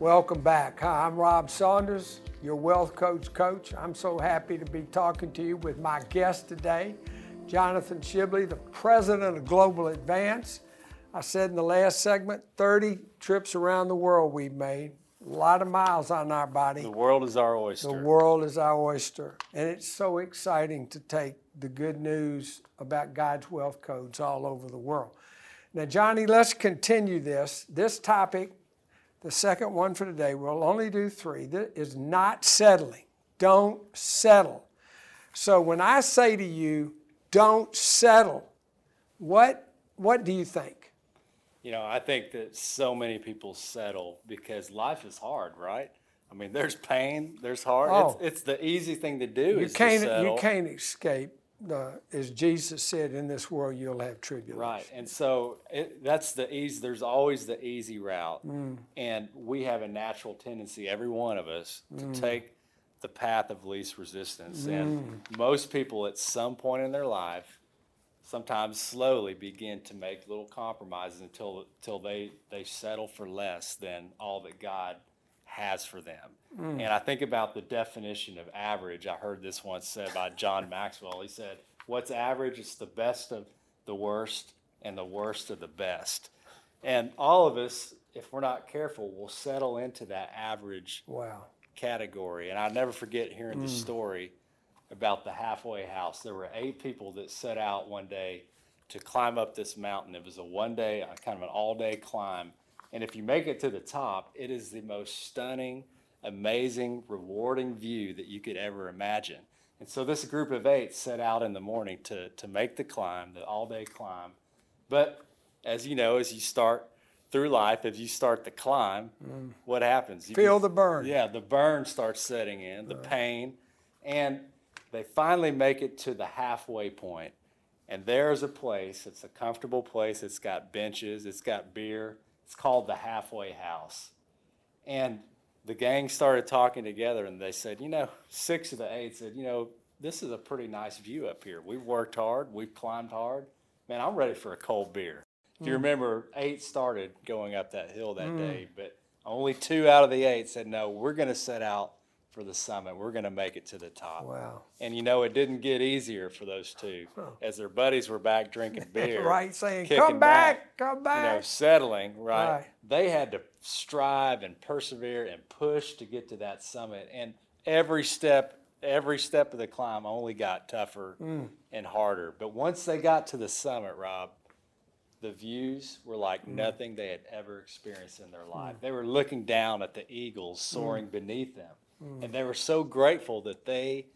Welcome back. Hi, I'm Rob Saunders, your Wealth Coach coach. I'm so happy to be talking to you with my guest today, Jonathan Shibley, the president of Global Advance. I said in the last segment, 30 trips around the world we've made, a lot of miles on our body. The world is our oyster. The world is our oyster. And it's so exciting to take the good news about God's wealth codes all over the world. Now, Johnny, let's continue this. This topic the second one for today, we'll only do three, that is not settling. Don't settle. So when I say to you, don't settle, what, what do you think? You know, I think that so many people settle because life is hard, right? I mean, there's pain, there's hard. Oh, it's, it's the easy thing to do. You can't, you can't escape the, as Jesus said, in this world you'll have tribulation. Right, and so it, that's the easy. There's always the easy route, mm. and we have a natural tendency, every one of us, to mm. take the path of least resistance. Mm. And most people, at some point in their life, sometimes slowly begin to make little compromises until until they they settle for less than all that God has for them. Mm. And I think about the definition of average. I heard this once said by John Maxwell. He said, What's average? It's the best of the worst and the worst of the best. And all of us, if we're not careful, will settle into that average wow. category. And I'll never forget hearing mm. the story about the halfway house. There were eight people that set out one day to climb up this mountain. It was a one day, kind of an all day climb. And if you make it to the top, it is the most stunning, amazing, rewarding view that you could ever imagine. And so this group of eight set out in the morning to, to make the climb, the all day climb. But as you know, as you start through life, as you start the climb, mm. what happens? You Feel can, the burn. Yeah, the burn starts setting in, the right. pain. And they finally make it to the halfway point. And there's a place, it's a comfortable place, it's got benches, it's got beer, it's called the Halfway House. And the gang started talking together and they said, you know, six of the eight said, you know, this is a pretty nice view up here. We've worked hard, we've climbed hard. Man, I'm ready for a cold beer. If you mm. remember, eight started going up that hill that mm. day, but only two out of the eight said, no, we're going to set out for the summit. We're going to make it to the top. Wow. And you know, it didn't get easier for those two as their buddies were back drinking beer. right, saying, come back, back, come back. You know, settling, right? right? They had to strive and persevere and push to get to that summit. And every step, every step of the climb only got tougher mm. and harder. But once they got to the summit, Rob, the views were like mm. nothing they had ever experienced in their life. Mm. They were looking down at the eagles soaring mm. beneath them Mm. And they were so grateful that they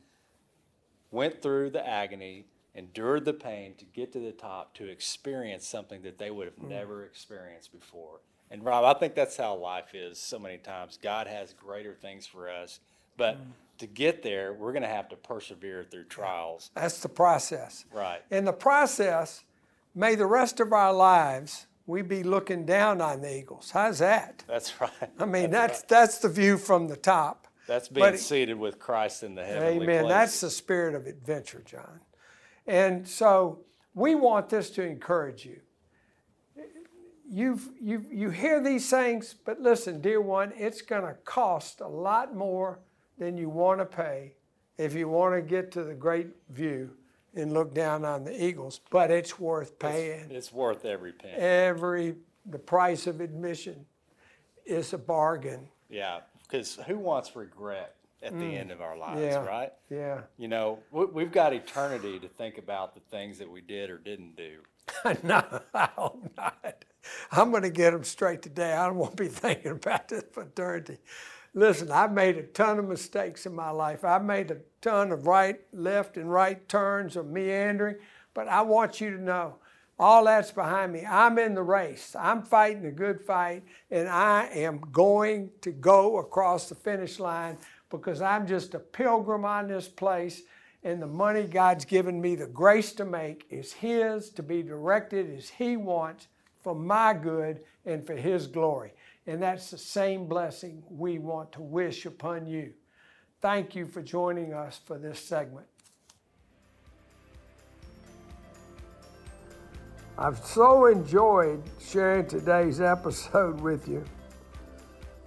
went through the agony, endured the pain to get to the top, to experience something that they would have mm. never experienced before. And Rob, I think that's how life is so many times. God has greater things for us, but mm. to get there, we're going to have to persevere through trials. That's the process. Right. In the process, may the rest of our lives we be looking down on the eagles. How's that? That's right. I mean, that's that's, right. that's the view from the top. That's being but, seated with Christ in the heavenly Amen. That's the spirit of adventure, John. And so we want this to encourage you. You've, you you hear these things, but listen, dear one, it's going to cost a lot more than you want to pay if you want to get to the great view and look down on the eagles. But it's worth paying. It's, it's worth every penny. Every the price of admission is a bargain. Yeah, because who wants regret at the mm. end of our lives, yeah. right? Yeah. You know, we've got eternity to think about the things that we did or didn't do. no, I hope not. I'm going to get them straight today. I to be thinking about this for eternity. Listen, I've made a ton of mistakes in my life. I've made a ton of right, left, and right turns of meandering, but I want you to know all that's behind me. I'm in the race. I'm fighting a good fight, and I am going to go across the finish line because I'm just a pilgrim on this place, and the money God's given me the grace to make is His to be directed as He wants for my good and for His glory. And that's the same blessing we want to wish upon you. Thank you for joining us for this segment. I've so enjoyed sharing today's episode with you.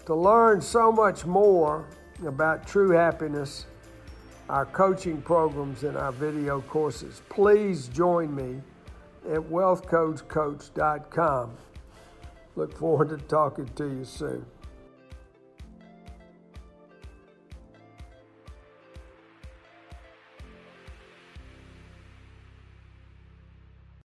To learn so much more about true happiness, our coaching programs, and our video courses, please join me at wealthcoachcoach.com. Look forward to talking to you soon.